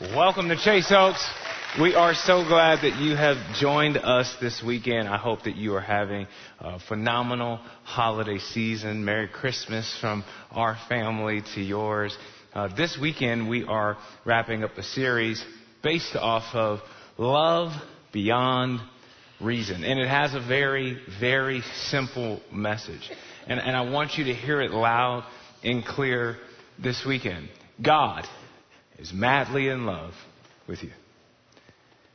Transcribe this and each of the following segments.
Welcome to Chase Oaks. We are so glad that you have joined us this weekend. I hope that you are having a phenomenal holiday season. Merry Christmas from our family to yours. Uh, this weekend we are wrapping up a series based off of love beyond reason. And it has a very, very simple message. And, and I want you to hear it loud and clear this weekend. God is madly in love with you.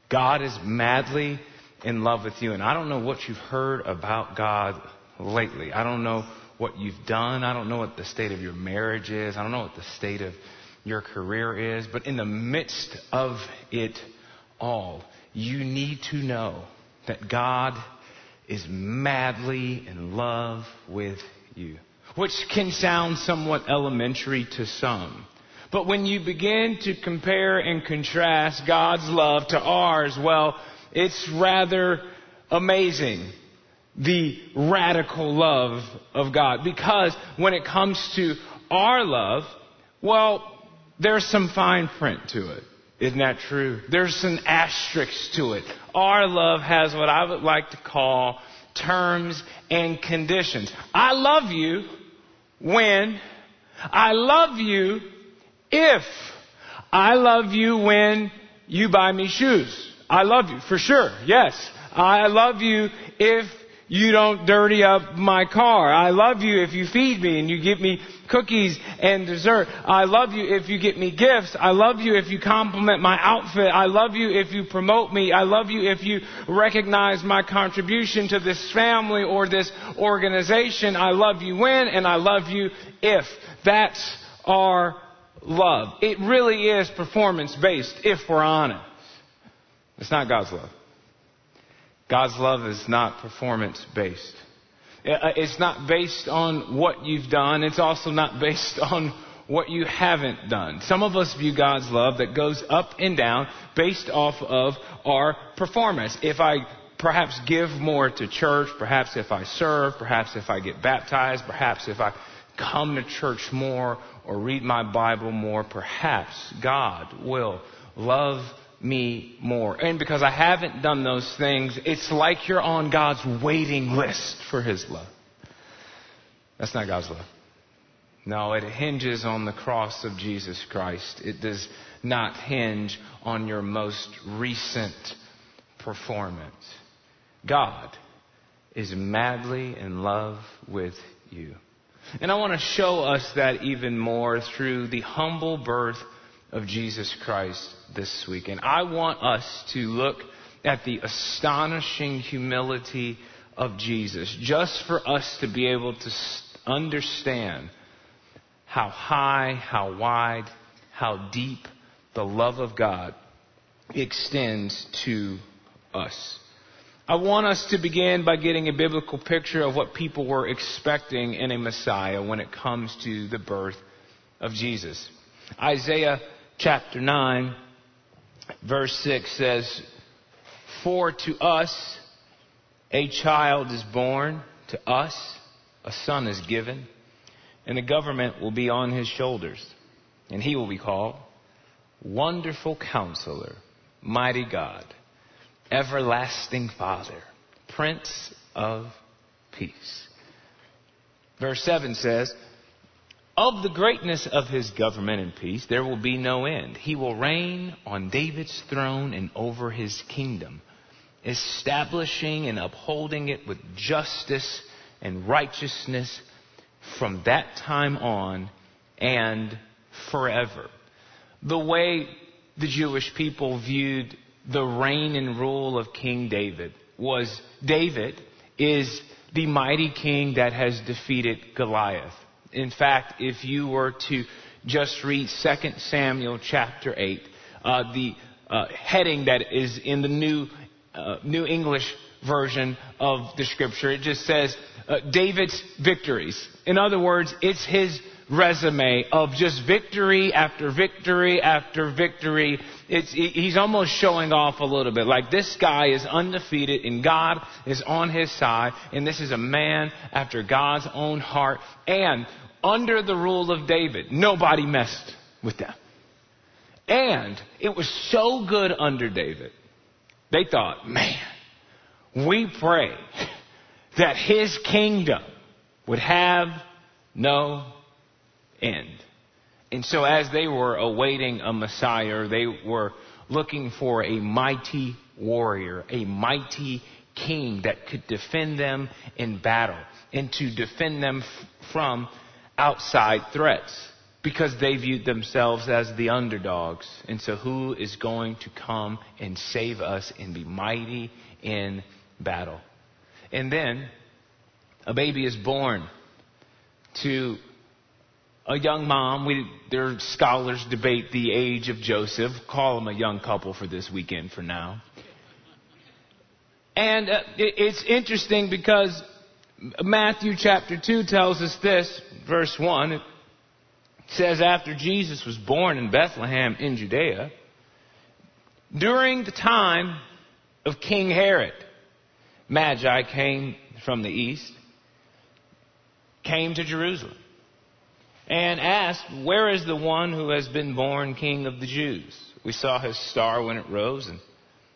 God is madly in love with you. And I don't know what you've heard about God lately. I don't know what you've done. I don't know what the state of your marriage is. I don't know what the state of your career is. But in the midst of it all, you need to know that God is madly in love with you. Which can sound somewhat elementary to some. But when you begin to compare and contrast God's love to ours, well, it's rather amazing. The radical love of God. Because when it comes to our love, well, there's some fine print to it. Isn't that true? There's some asterisks to it. Our love has what I would like to call terms and conditions. I love you when I love you if I love you when you buy me shoes. I love you for sure. Yes. I love you if you don't dirty up my car. I love you if you feed me and you give me cookies and dessert. I love you if you get me gifts. I love you if you compliment my outfit. I love you if you promote me. I love you if you recognize my contribution to this family or this organization. I love you when and I love you if. That's our love. It really is performance based, if we're honest. It's not God's love. God's love is not performance based. Uh, it's not based on what you've done. It's also not based on what you haven't done. Some of us view God's love that goes up and down based off of our performance. If I perhaps give more to church, perhaps if I serve, perhaps if I get baptized, perhaps if I come to church more or read my Bible more, perhaps God will love me more. And because I haven't done those things, it's like you're on God's waiting list for His love. That's not God's love. No, it hinges on the cross of Jesus Christ. It does not hinge on your most recent performance. God is madly in love with you. And I want to show us that even more through the humble birth of Jesus Christ this week. And I want us to look at the astonishing humility of Jesus, just for us to be able to understand how high, how wide, how deep the love of God extends to us. I want us to begin by getting a biblical picture of what people were expecting in a Messiah when it comes to the birth of Jesus. Isaiah chapter 9, verse 6 says, For to us a child is born, to us a son is given, and the government will be on his shoulders, and he will be called Wonderful Counselor, Mighty God everlasting Father, Prince of Peace. Verse 7 says, Of the greatness of his government and peace there will be no end. He will reign on David's throne and over his kingdom, establishing and upholding it with justice and righteousness from that time on and forever. The way the Jewish people viewed the reign and rule of King David was David is the mighty king that has defeated Goliath. In fact, if you were to just read 2 Samuel chapter 8, uh, the uh, heading that is in the new uh, New English version of the scripture, it just says uh, David's victories. In other words, it's his resume of just victory after victory after victory. It's, he's almost showing off a little bit. Like this guy is undefeated and God is on his side and this is a man after God's own heart and under the rule of David, nobody messed with them. And it was so good under David. They thought, man, we pray that his kingdom would have no end. And so as they were awaiting a Messiah, they were looking for a mighty warrior, a mighty king that could defend them in battle and to defend them f- from outside threats because they viewed themselves as the underdogs. And so who is going to come and save us and be mighty in battle? And then a baby is born to a young mom. We, there scholars debate the age of Joseph. Call them a young couple for this weekend for now. And uh, it, it's interesting because Matthew chapter 2 tells us this, verse 1. It says, After Jesus was born in Bethlehem in Judea, during the time of King Herod, Magi came from the east, came to Jerusalem, and asked, Where is the one who has been born King of the Jews? We saw his star when it rose, and,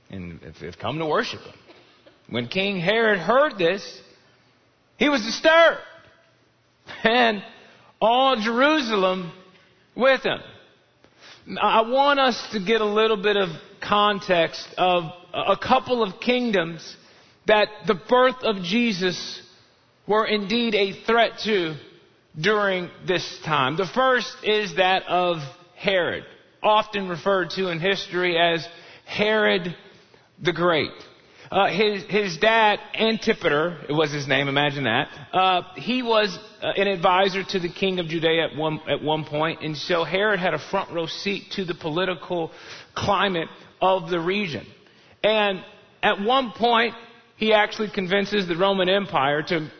and have come to worship him. When King Herod heard this, he was disturbed. And all Jerusalem with him. I want us to get a little bit of context of a couple of kingdoms that the birth of Jesus were indeed a threat to during this time. The first is that of Herod, often referred to in history as Herod the Great. Uh, his, his dad, Antipater, it was his name, imagine that, uh, he was uh, an advisor to the king of Judea at one, at one point, and so Herod had a front row seat to the political climate of the region. And at one point, he actually convinces the Roman Empire to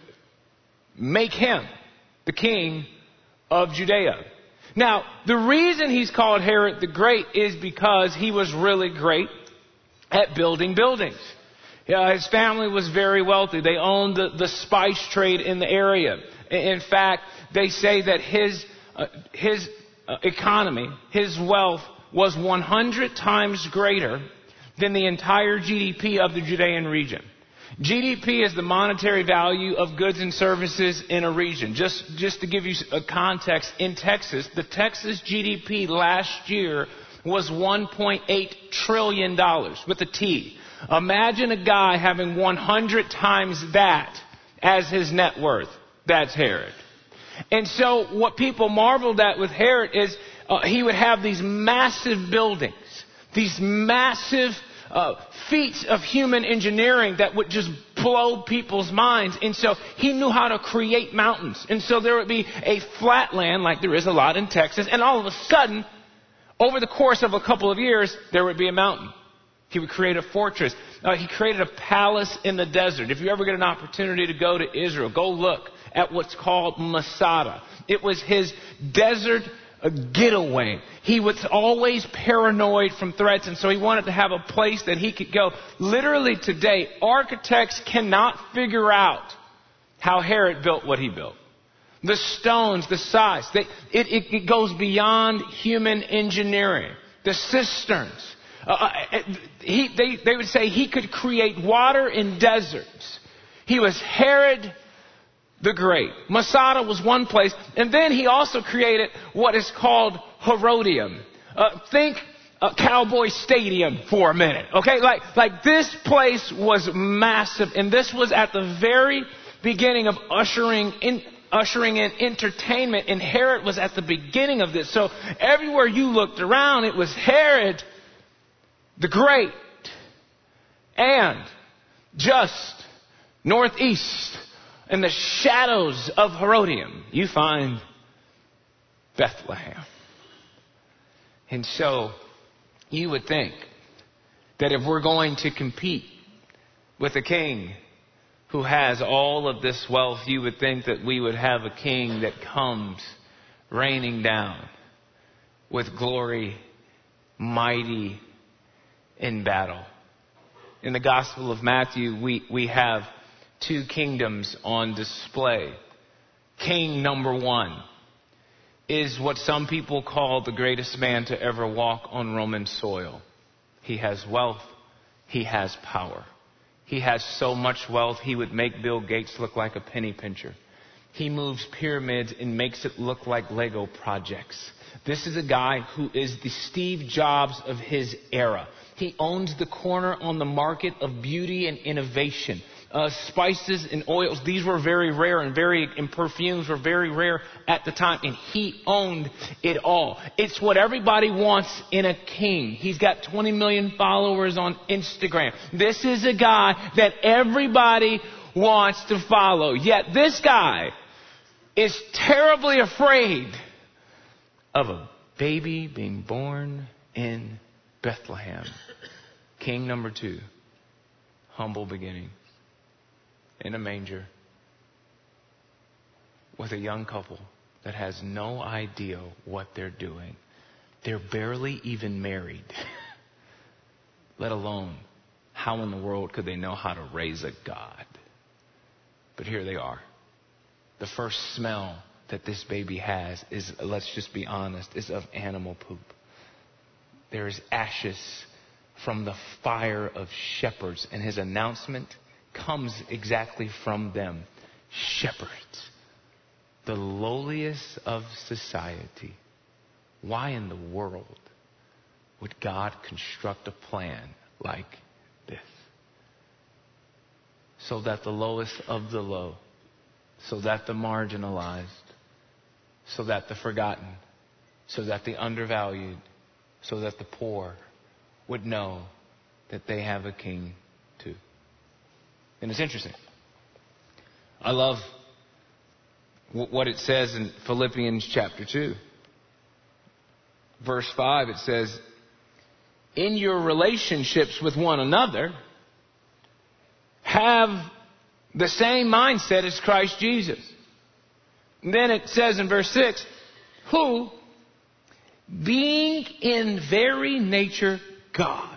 make him the king of Judea. Now, the reason he's called Herod the Great is because he was really great at building buildings. His family was very wealthy. They owned the, the spice trade in the area. In fact, they say that his, uh, his uh, economy, his wealth, was 100 times greater than the entire GDP of the Judean region. GDP is the monetary value of goods and services in a region. Just, just to give you a context, in Texas, the Texas GDP last year was $1.8 trillion with a T. Imagine a guy having 100 times that as his net worth. That's Herod. And so what people marveled at with Herod is uh, he would have these massive buildings, these massive uh, feats of human engineering that would just blow people's minds. And so he knew how to create mountains. And so there would be a flat land like there is a lot in Texas, and all of a sudden, over the course of a couple of years, there would be a mountain. He would create a fortress. Uh, he created a palace in the desert. If you ever get an opportunity to go to Israel, go look at what's called Masada. It was his desert getaway. He was always paranoid from threats, and so he wanted to have a place that he could go. Literally today, architects cannot figure out how Herod built what he built. The stones, the size, they, it, it, it goes beyond human engineering. The cisterns, uh, uh, he, they, they would say he could create water in deserts. He was Herod the Great. Masada was one place. And then he also created what is called Herodium. Uh, think a Cowboy Stadium for a minute. Okay? Like, like this place was massive. And this was at the very beginning of ushering in, ushering in entertainment. And Herod was at the beginning of this. So everywhere you looked around, it was Herod the Great, and just northeast in the shadows of Herodium, you find Bethlehem. And so you would think that if we're going to compete with a king who has all of this wealth, you would think that we would have a king that comes raining down with glory, mighty, in battle. In the Gospel of Matthew, we, we have two kingdoms on display. King number one is what some people call the greatest man to ever walk on Roman soil. He has wealth. He has power. He has so much wealth, he would make Bill Gates look like a penny pincher. He moves pyramids and makes it look like Lego projects. This is a guy who is the Steve Jobs of his era. He owns the corner on the market of beauty and innovation uh, spices and oils. These were very rare and very, and perfumes were very rare at the time. And he owned it all. It's what everybody wants in a king. He's got 20 million followers on Instagram. This is a guy that everybody wants to follow. Yet this guy is terribly afraid of a baby being born in Bethlehem. King number two. Humble beginning in a manger with a young couple that has no idea what they're doing. They're barely even married, let alone how in the world could they know how to raise a God? But here they are. The first smell that this baby has is, let's just be honest, is of animal poop. There is ashes from the fire of shepherds, and his announcement comes exactly from them shepherds, the lowliest of society. Why in the world would God construct a plan like this? So that the lowest of the low, so that the marginalized, so that the forgotten, so that the undervalued, so that the poor would know that they have a king. And it's interesting. I love what it says in Philippians chapter 2. Verse 5, it says, In your relationships with one another, have the same mindset as Christ Jesus. And then it says in verse 6, who, being in very nature God,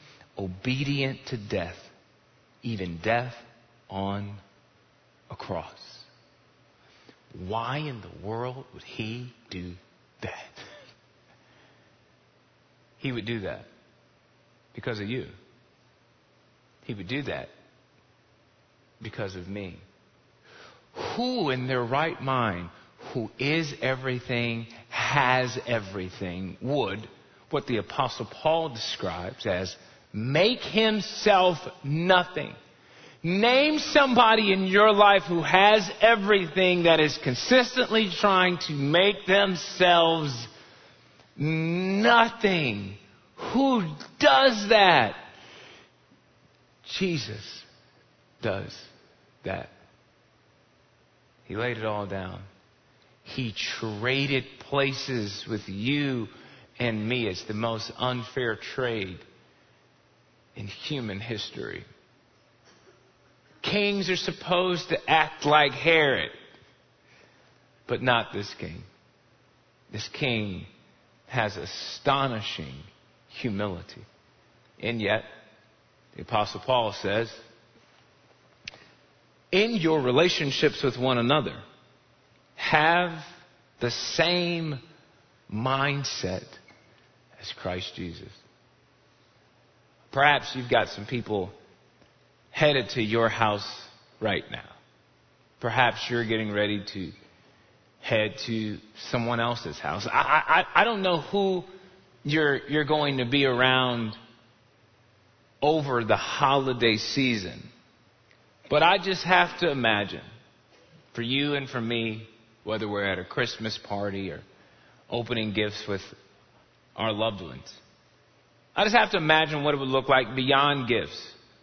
obedient to death, even death on a cross. Why in the world would he do that? He would do that because of you. He would do that because of me. Who in their right mind, who is everything, has everything, would, what the Apostle Paul describes as make himself nothing. Name somebody in your life who has everything that is consistently trying to make themselves nothing. Who does that? Jesus does that. He laid it all down. He traded places with you and me. It's the most unfair trade in human history. Kings are supposed to act like Herod, but not this king. This king has astonishing humility. And yet, the Apostle Paul says, in your relationships with one another, have the same mindset as Christ Jesus. Perhaps you've got some people headed to your house right now. Perhaps you're getting ready to head to someone else's house. I, I, I don't know who you're, you're going to be around over the holiday season. But I just have to imagine, for you and for me, whether we're at a Christmas party or opening gifts with our loved ones, I just have to imagine what it would look like beyond gifts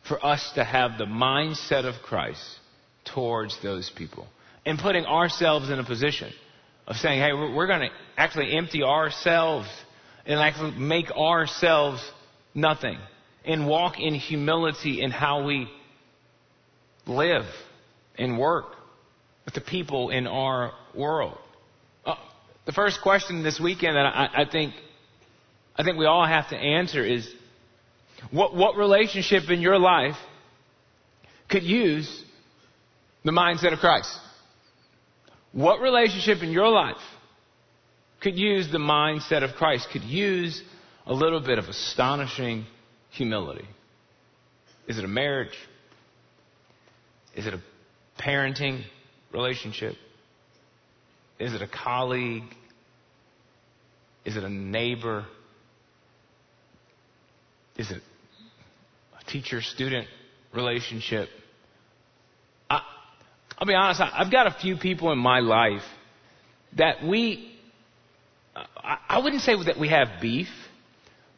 for us to have the mindset of Christ towards those people and putting ourselves in a position of saying, hey, we're, going to actually empty ourselves and actually make ourselves nothing and walk in humility in how we live and work with the people in our world. Uh, the first question this weekend that I, I think I think we all have to answer is what, what relationship in your life could use the mindset of Christ? What relationship in your life could use the mindset of Christ, could use a little bit of astonishing humility? Is it a marriage? Is it a parenting relationship? Is it a colleague? Is it a neighbor? Is it a teacher student relationship? I, will be honest, I, I've got a few people in my life that we, I, I wouldn't say that we have beef,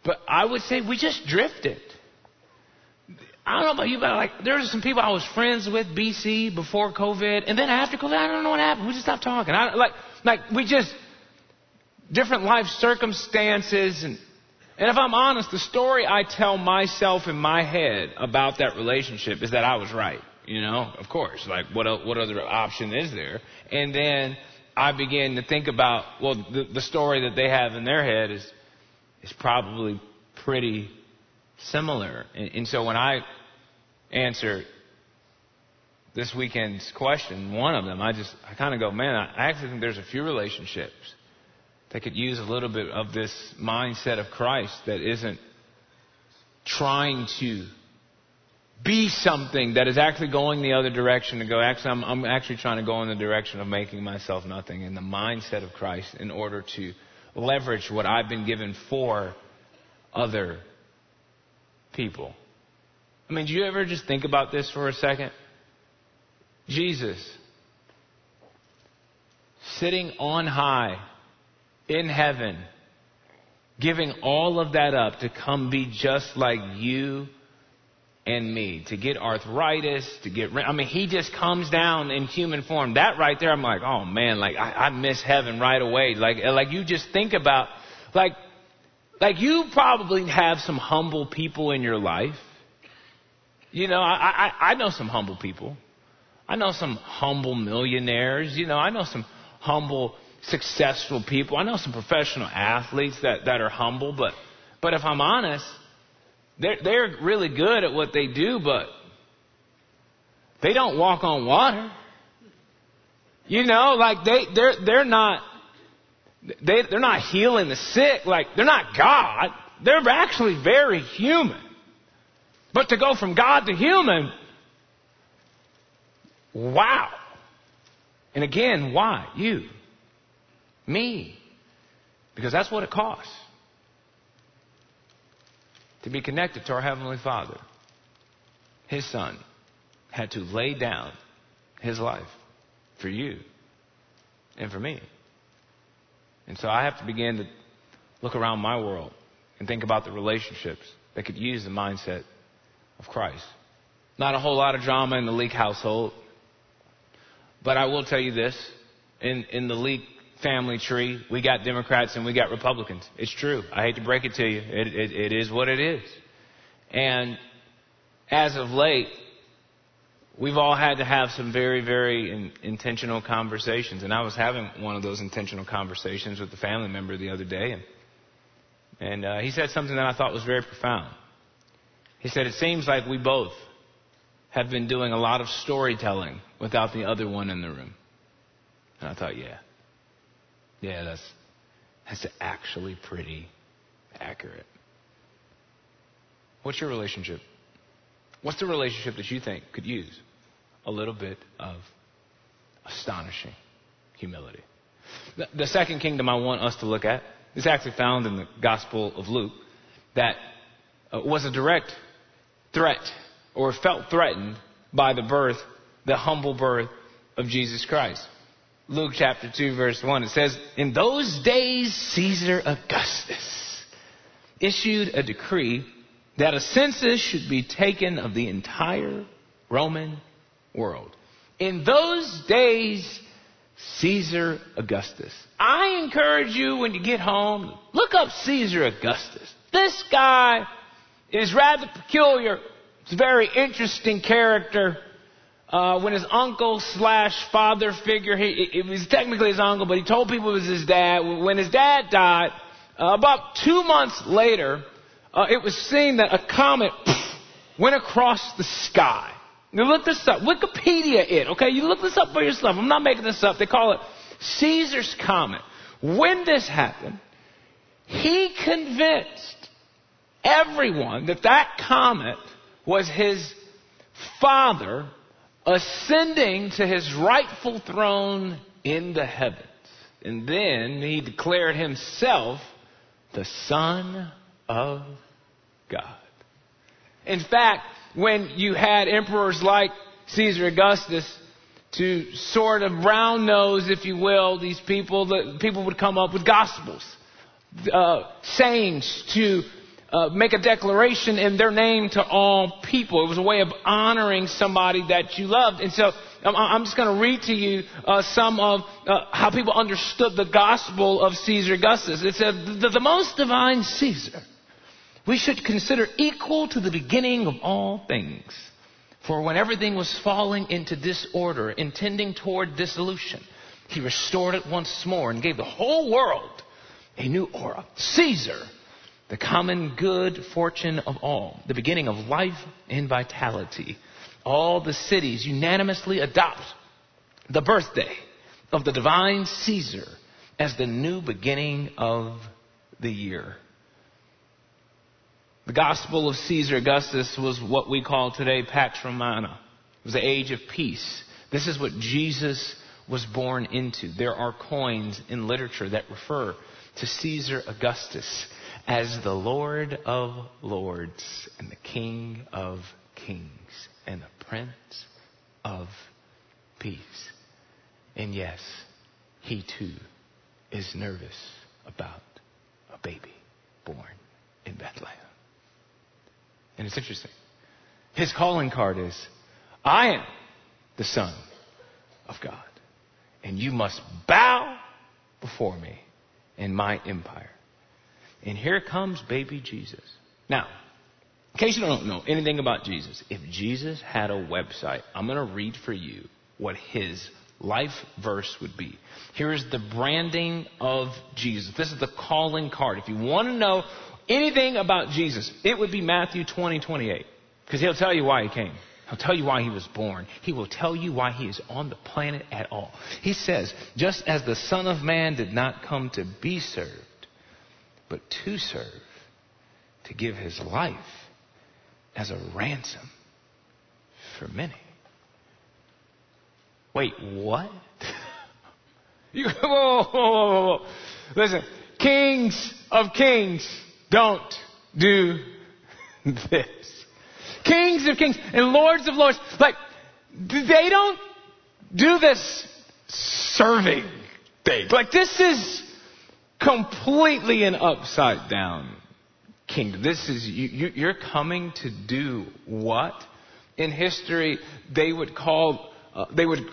but I would say we just drifted. I don't know about you, but like there there's some people I was friends with BC before COVID, and then after COVID, I don't know what happened. We just stopped talking. I, like, like we just different life circumstances, and and if I'm honest, the story I tell myself in my head about that relationship is that I was right. You know, of course, like what what other option is there? And then I begin to think about well, the, the story that they have in their head is is probably pretty similar. And, and so when I answer this weekend's question, one of them, I just, I kind of go, man, I actually think there's a few relationships that could use a little bit of this mindset of Christ that isn't trying to be something that is actually going the other direction to go. Actually, I'm, I'm actually trying to go in the direction of making myself nothing in the mindset of Christ in order to leverage what I've been given for other people. I mean, do you ever just think about this for a second? Jesus, sitting on high in heaven, giving all of that up to come be just like you and me, to get arthritis, to get, I mean, he just comes down in human form. That right there, I'm like, oh man, like I, I miss heaven right away. Like, like you just think about, like, like you probably have some humble people in your life. You know, I, I, I know some humble people. I know some humble millionaires. You know, I know some humble, successful people. I know some professional athletes that, that are humble, but, but if I'm honest, they're, they're really good at what they do, but they don't walk on water. You know, like they, they're, they're not, they, they're not healing the sick. Like, they're not God. They're actually very human. But to go from God to human, wow. And again, why? You. Me. Because that's what it costs to be connected to our Heavenly Father. His Son had to lay down His life for you and for me. And so I have to begin to look around my world and think about the relationships that could use the mindset of Christ. Not a whole lot of drama in the Leak household. But I will tell you this. In, in the Leak family tree, we got Democrats and we got Republicans. It's true. I hate to break it to you. It, it, it is what it is. And as of late, we've all had to have some very, very in, intentional conversations. And I was having one of those intentional conversations with a family member the other day, and and uh, he said something that I thought was very profound. He said, "It seems like we both have been doing a lot of storytelling without the other one in the room." And I thought, yeah, yeah, that's that's actually pretty accurate. What's your relationship? What's the relationship that you think could use a little bit of astonishing humility. The, the second kingdom I want us to look at is actually found in the Gospel of Luke that uh, was a direct threat or felt threatened by the birth, the humble birth of Jesus Christ. Luke chapter 2 verse 1, it says, In those days Caesar Augustus issued a decree that a census should be taken of the entire Roman world. In those days, Caesar Augustus. I encourage you when you get home, look up Caesar Augustus. This guy is rather peculiar. It's a very interesting character. Uh, when his uncle slash father figure, he, it was technically his uncle, but he told people it was his dad. When his dad died, uh, about two months later, uh, it was seen that a comet went across the sky. You look this up. Wikipedia it, okay? You look this up for yourself. I'm not making this up. They call it Caesar's Comet. When this happened, he convinced everyone that that comet was his father ascending to his rightful throne in the heavens. And then he declared himself the Son of God. In fact, when you had emperors like Caesar Augustus to sort of brown nose, if you will, these people, the people would come up with gospels, uh, sayings to uh, make a declaration in their name to all people. It was a way of honoring somebody that you loved. And so I'm just going to read to you uh, some of uh, how people understood the gospel of Caesar Augustus. It said, the, the most divine Caesar we should consider equal to the beginning of all things. For when everything was falling into disorder, intending toward dissolution, he restored it once more and gave the whole world a new aura. Caesar, the common good fortune of all, the beginning of life and vitality. All the cities unanimously adopt the birthday of the divine Caesar as the new beginning of the year. The Gospel of Caesar Augustus was what we call today Pax Romana. It was the age of peace. This is what Jesus was born into. There are coins in literature that refer to Caesar Augustus as the Lord of Lords and the King of Kings and the Prince of Peace. And yes, he too is nervous about a baby born in Bethlehem. And it's interesting. His calling card is, I am the Son of God. And you must bow before me in my empire. And here comes baby Jesus. Now, in case you don't know anything about Jesus, if Jesus had a website, I'm going to read for you what his life verse would be. Here's the branding of Jesus. This is the calling card. If you want to know anything about Jesus, it would be Matthew 20, 28. Because he'll tell you why he came. He'll tell you why he was born. He will tell you why he is on the planet at all. He says, just as the Son of Man did not come to be served, but to serve, to give his life as a ransom for many. Wait, what? you, whoa, whoa, whoa. Listen, kings of kings don't do this. Kings of kings and lords of lords, like, they don't do this serving thing. Like, this is completely an upside down kingdom. This is, you, you're coming to do what? In history, they would call, uh, they would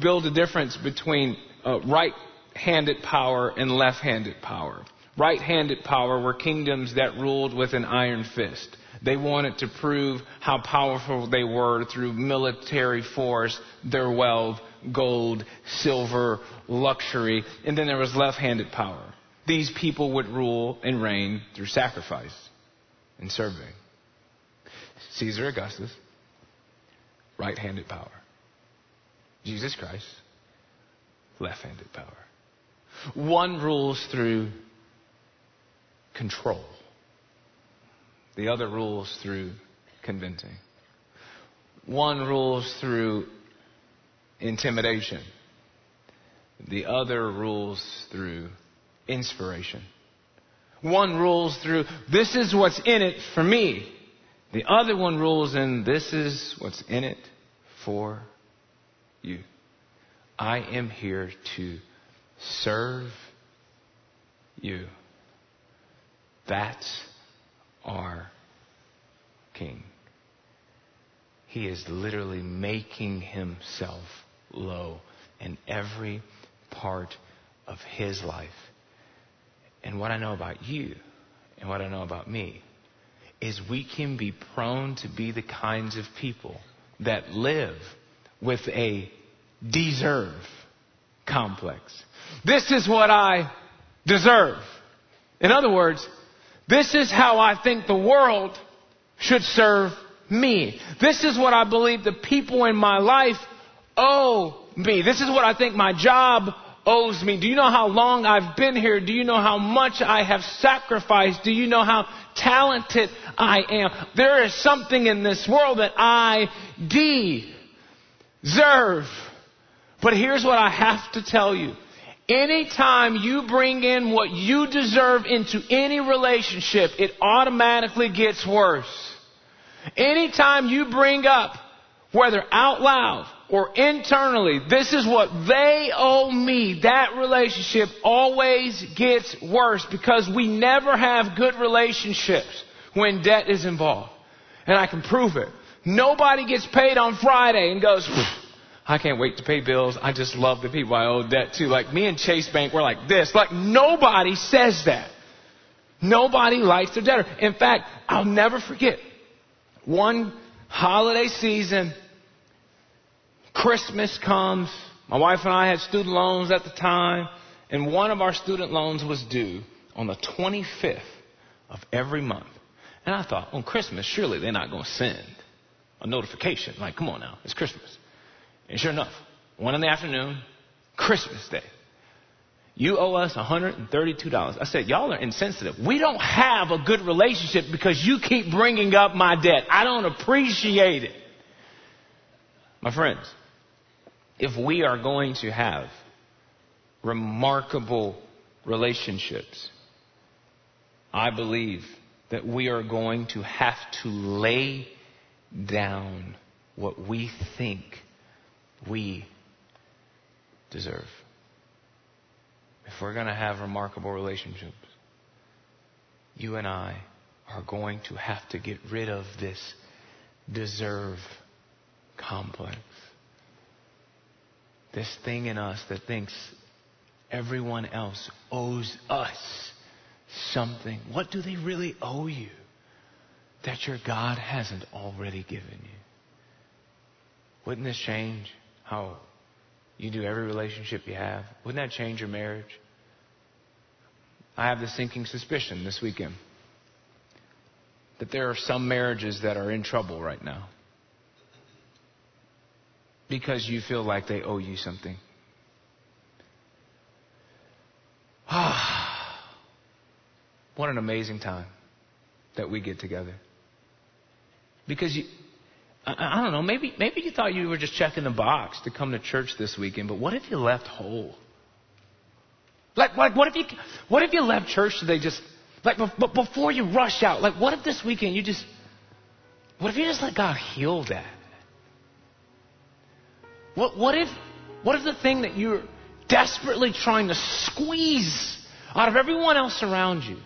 build a difference between uh, right handed power and left handed power. Right handed power were kingdoms that ruled with an iron fist. They wanted to prove how powerful they were through military force, their wealth, gold, silver, luxury, and then there was left handed power. These people would rule and reign through sacrifice and serving. Caesar Augustus, right handed power. Jesus Christ, left handed power. One rules through control. The other rules through convincing. One rules through intimidation. The other rules through inspiration. One rules through, this is what's in it for me. The other one rules in, this is what's in it for you. I am here to serve you. That's our King. He is literally making himself low, in every part of His life. And what I know about you and what I know about me is we can be prone to be the kinds of people that live with a deserve complex. This is what I deserve. In other words, this is how I think the world should serve me. This is what I believe the people in my life owe me. This is what I think my job owes me. Do you know how long I've been here? Do you know how much I have sacrificed? Do you know how talented I am? There is something in this world that I deserve. But here's what I have to tell you. Anytime you bring in what you deserve into any relationship, it automatically gets worse. Anytime you bring up, whether out loud or internally, this is what they owe me, that relationship always gets worse because we never have good relationships when debt is involved. And I can prove it. Nobody gets paid on Friday and goes, I can't wait to pay bills. I just love the people I owe debt to. Like me and Chase Bank, we're like this. Like nobody says that. Nobody likes their debtor. In fact, I'll never forget one holiday season. Christmas comes. My wife and I had student loans at the time, and one of our student loans was due on the 25th of every month. And I thought, on Christmas, surely they're not going to send a notification. Like, come on now, it's Christmas. And sure enough, one in the afternoon, Christmas Day. You owe us $132. I said, y'all are insensitive. We don't have a good relationship because you keep bringing up my debt. I don't appreciate it. My friends, if we are going to have remarkable relationships, I believe that we are going to have to lay down what we think we deserve. If we're going to have remarkable relationships, you and I are going to have to get rid of this deserve complex. This thing in us that thinks everyone else owes us something. What do they really owe you that your God hasn't already given you? Wouldn't this change how you do every relationship you have? Wouldn't that change your marriage? I have the sinking suspicion this weekend that there are some marriages that are in trouble right now because you feel like they owe you something. Ah, what an amazing time that we get together. Because you, I, I don't know, maybe, maybe you thought you were just checking the box to come to church this weekend, but what if you left whole? Like, like what if you, what if you left church today just, like, but before you rush out, like, what if this weekend you just, what if you just let God heal that? What, what if, what if the thing that you're desperately trying to squeeze out of everyone else around you,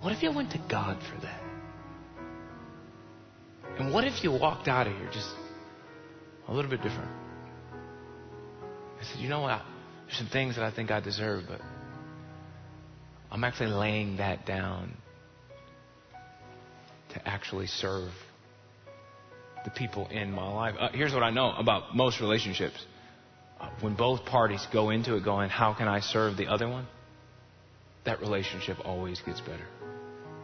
what if you went to God for that? And what if you walked out of here just a little bit different? I said, you know what? There's some things that I think I deserve, but I'm actually laying that down to actually serve the people in my life. Uh, here's what I know about most relationships. Uh, when both parties go into it going, how can I serve the other one? That relationship always gets better.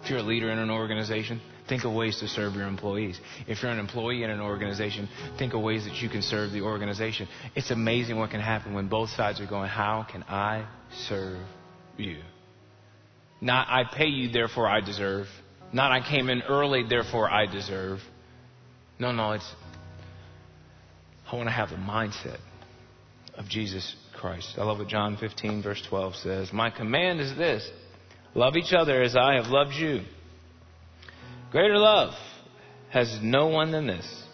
If you're a leader in an organization, think of ways to serve your employees. If you're an employee in an organization, think of ways that you can serve the organization. It's amazing what can happen when both sides are going, How can I serve you? Not I pay you, therefore I deserve. Not I came in early, therefore I deserve. No, no, it's I want to have the mindset of Jesus Christ. I love what John 15, verse 12 says. My command is this Love each other as I have loved you. Greater love has no one than this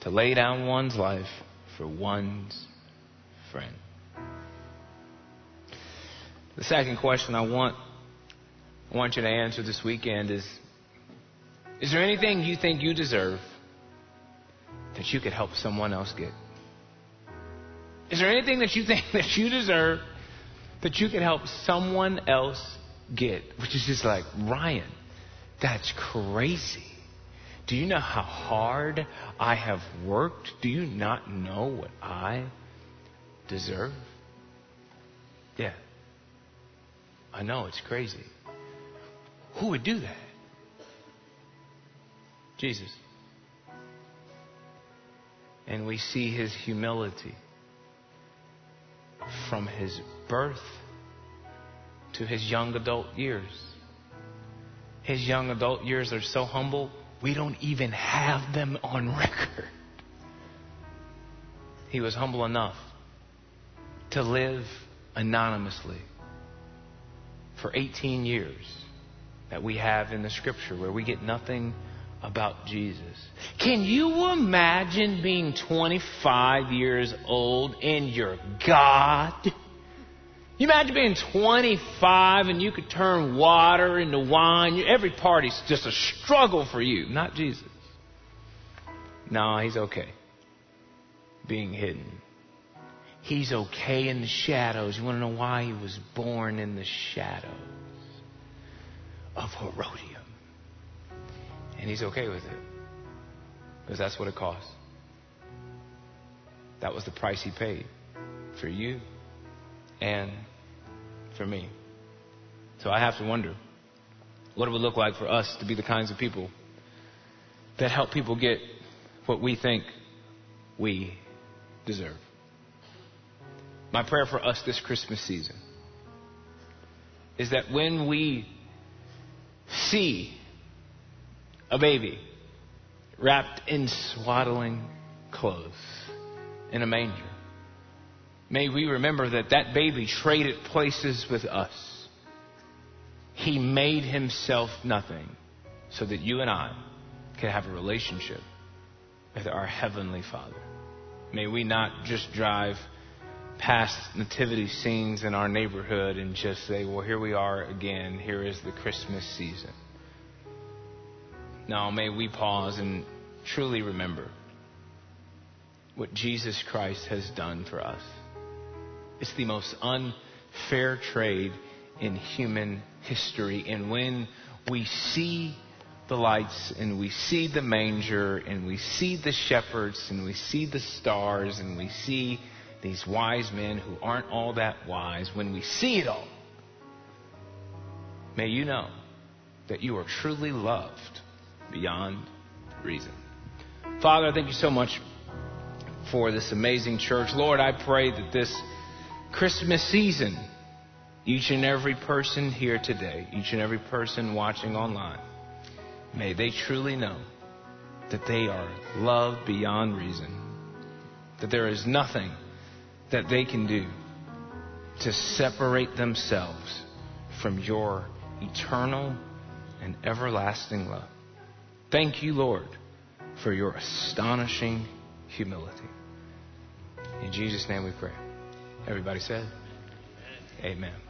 to lay down one's life for one's friend. The second question I want I want you to answer this weekend is Is there anything you think you deserve that you could help someone else get? Is there anything that you think that you deserve that you can help someone else get? Which is just like, Ryan, that's crazy. Do you know how hard I have worked? Do you not know what I deserve? Yeah. I know, it's crazy. Who would do that? Jesus. And we see his humility from his birth to his young adult years. His young adult years are so humble, we don't even have them on record. He was humble enough to live anonymously for 18 years that we have in the scripture where we get nothing about Jesus. Can you imagine being 25 years old and you're God? You imagine being 25 and you could turn water into wine. Every party's just a struggle for you, not Jesus. No, he's okay being hidden. He's okay in the shadows. You want to know why? He was born in the shadows of Herodium. And he's okay with it. Because that's what it costs. That was the price he paid for you and for me. So I have to wonder what it would look like for us to be the kinds of people that help people get what we think we deserve. My prayer for us this Christmas season is that when we see a baby wrapped in swaddling clothes in a manger. May we remember that that baby traded places with us. He made himself nothing so that you and I could have a relationship with our Heavenly Father. May we not just drive past nativity scenes in our neighborhood and just say, well, here we are again. Here is the Christmas season. Now, may we pause and truly remember what Jesus Christ has done for us. It's the most unfair trade in human history. And when we see the lights and we see the manger and we see the shepherds and we see the stars and we see these wise men who aren't all that wise, when we see it all, may you know that you are truly loved beyond reason. Father, thank you so much for this amazing church. Lord, I pray that this Christmas season, each and every person here today, each and every person watching online, may they truly know that they are loved beyond reason, that there is nothing that they can do to separate themselves from your eternal and everlasting love. Thank you, Lord, for your astonishing humility. In Jesus' name we pray. Everybody said, Amen.